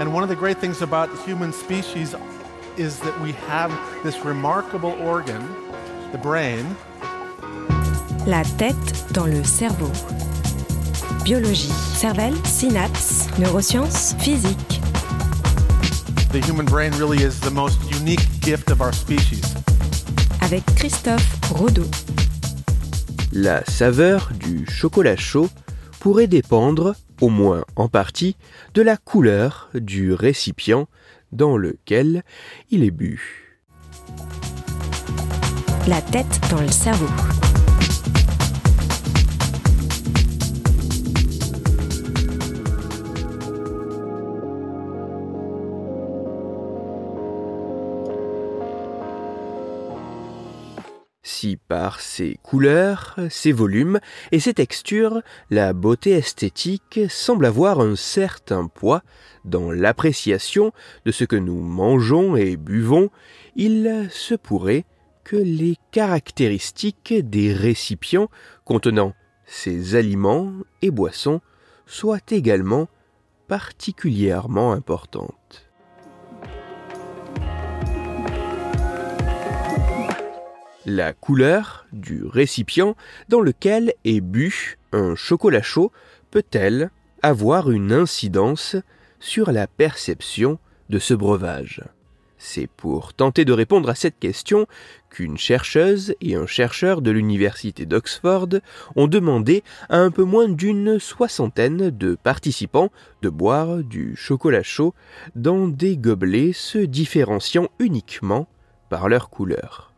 And one of the great things about the human species is that we have this remarkable organ, the brain. La tête dans le cerveau. Biologie, cervelle, synapses, neurosciences, physique. The human brain really is the most unique gift of our species. Avec Christophe Rodeau. La saveur du chocolat chaud pourrait dépendre, au moins en partie, de la couleur du récipient dans lequel il est bu. La tête dans le cerveau. Si par ses couleurs, ses volumes et ses textures, la beauté esthétique semble avoir un certain poids dans l'appréciation de ce que nous mangeons et buvons, il se pourrait que les caractéristiques des récipients contenant ces aliments et boissons soient également particulièrement importantes. La couleur du récipient dans lequel est bu un chocolat chaud peut-elle avoir une incidence sur la perception de ce breuvage? C'est pour tenter de répondre à cette question qu'une chercheuse et un chercheur de l'université d'Oxford ont demandé à un peu moins d'une soixantaine de participants de boire du chocolat chaud dans des gobelets se différenciant uniquement par leur couleur.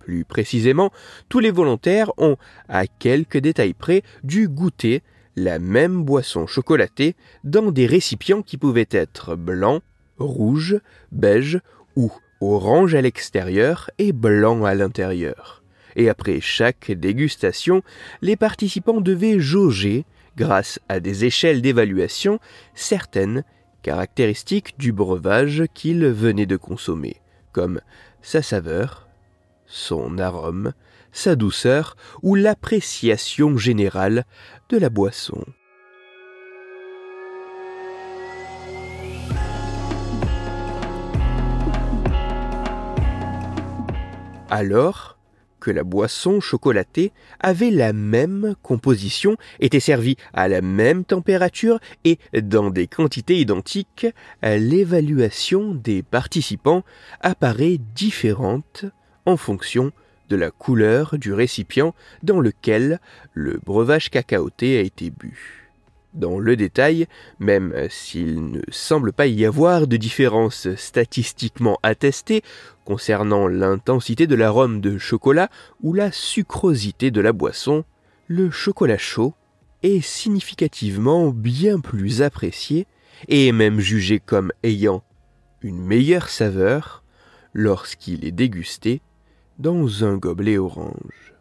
Plus précisément, tous les volontaires ont, à quelques détails près, dû goûter la même boisson chocolatée dans des récipients qui pouvaient être blancs, rouges, beige ou orange à l'extérieur et blanc à l'intérieur. Et après chaque dégustation, les participants devaient jauger, grâce à des échelles d'évaluation, certaines caractéristiques du breuvage qu'ils venaient de consommer, comme sa saveur, son arôme, sa douceur ou l'appréciation générale de la boisson. Alors que la boisson chocolatée avait la même composition, était servie à la même température et dans des quantités identiques, l'évaluation des participants apparaît différente en fonction de la couleur du récipient dans lequel le breuvage cacaoté a été bu. Dans le détail, même s'il ne semble pas y avoir de différence statistiquement attestée concernant l'intensité de l'arôme de chocolat ou la sucrosité de la boisson, le chocolat chaud est significativement bien plus apprécié et même jugé comme ayant une meilleure saveur lorsqu'il est dégusté dans un gobelet orange.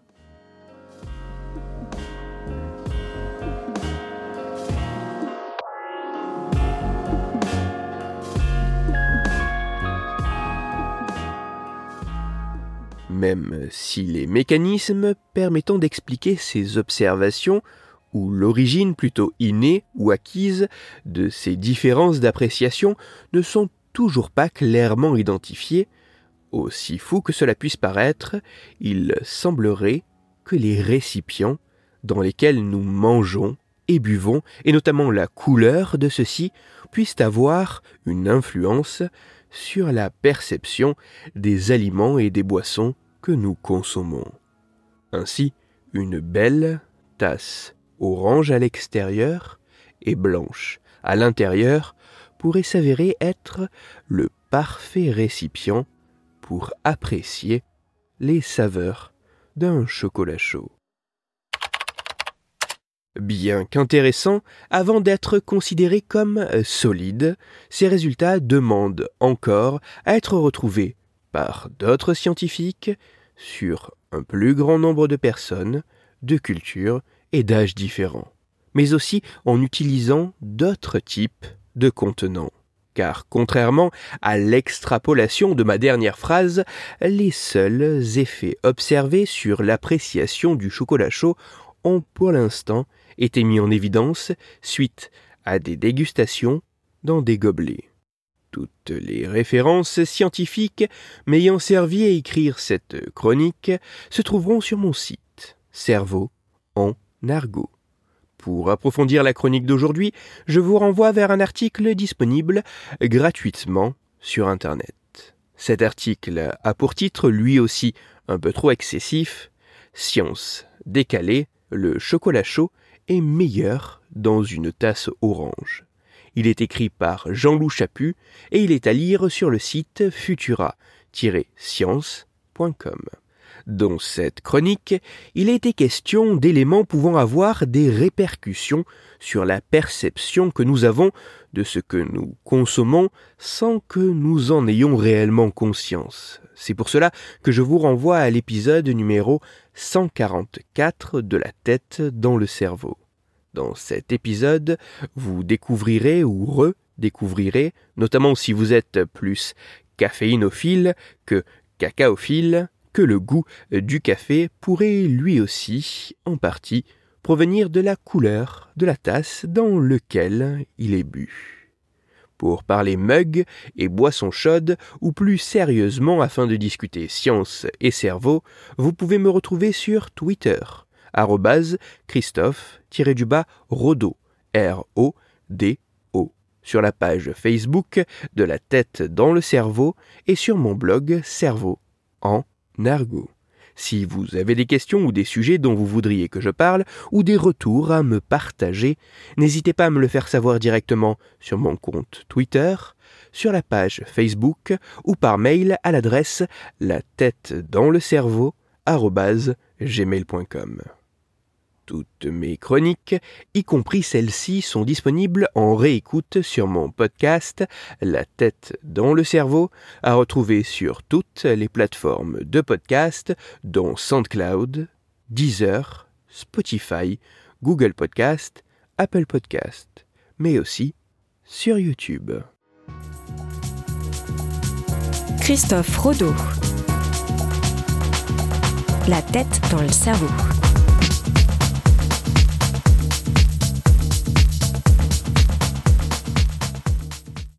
Même si les mécanismes permettant d'expliquer ces observations ou l'origine plutôt innée ou acquise de ces différences d'appréciation ne sont toujours pas clairement identifiés, aussi fou que cela puisse paraître, il semblerait que les récipients dans lesquels nous mangeons et buvons, et notamment la couleur de ceux-ci, puissent avoir une influence sur la perception des aliments et des boissons que nous consommons. Ainsi, une belle tasse orange à l'extérieur et blanche à l'intérieur pourrait s'avérer être le parfait récipient pour apprécier les saveurs d'un chocolat chaud. Bien qu'intéressants, avant d'être considérés comme solides, ces résultats demandent encore à être retrouvés par d'autres scientifiques sur un plus grand nombre de personnes, de cultures et d'âges différents, mais aussi en utilisant d'autres types de contenants car contrairement à l'extrapolation de ma dernière phrase, les seuls effets observés sur l'appréciation du chocolat chaud ont pour l'instant été mis en évidence suite à des dégustations dans des gobelets. Toutes les références scientifiques m'ayant servi à écrire cette chronique se trouveront sur mon site Cerveau en argot. Pour approfondir la chronique d'aujourd'hui, je vous renvoie vers un article disponible gratuitement sur Internet. Cet article a pour titre, lui aussi un peu trop excessif, Science décalée, le chocolat chaud est meilleur dans une tasse orange. Il est écrit par Jean-Loup Chaput et il est à lire sur le site futura-science.com. Dans cette chronique, il a été question d'éléments pouvant avoir des répercussions sur la perception que nous avons de ce que nous consommons sans que nous en ayons réellement conscience. C'est pour cela que je vous renvoie à l'épisode numéro 144 de la tête dans le cerveau. Dans cet épisode, vous découvrirez ou redécouvrirez, notamment si vous êtes plus caféinophile que cacaophile, que le goût du café pourrait lui aussi, en partie, provenir de la couleur de la tasse dans lequel il est bu. Pour parler mug et boissons chaudes, ou plus sérieusement afin de discuter science et cerveau, vous pouvez me retrouver sur Twitter, Christophe-du-bas Rodo, R-O-D-O, sur la page Facebook de la tête dans le cerveau et sur mon blog Cerveau en argot. Si vous avez des questions ou des sujets dont vous voudriez que je parle, ou des retours à me partager, n'hésitez pas à me le faire savoir directement sur mon compte Twitter, sur la page Facebook ou par mail à l'adresse la tête dans le cerveau. Toutes mes chroniques, y compris celles-ci, sont disponibles en réécoute sur mon podcast La tête dans le cerveau, à retrouver sur toutes les plateformes de podcast, dont SoundCloud, Deezer, Spotify, Google Podcast, Apple Podcast, mais aussi sur YouTube. Christophe Rodeau. La tête dans le cerveau.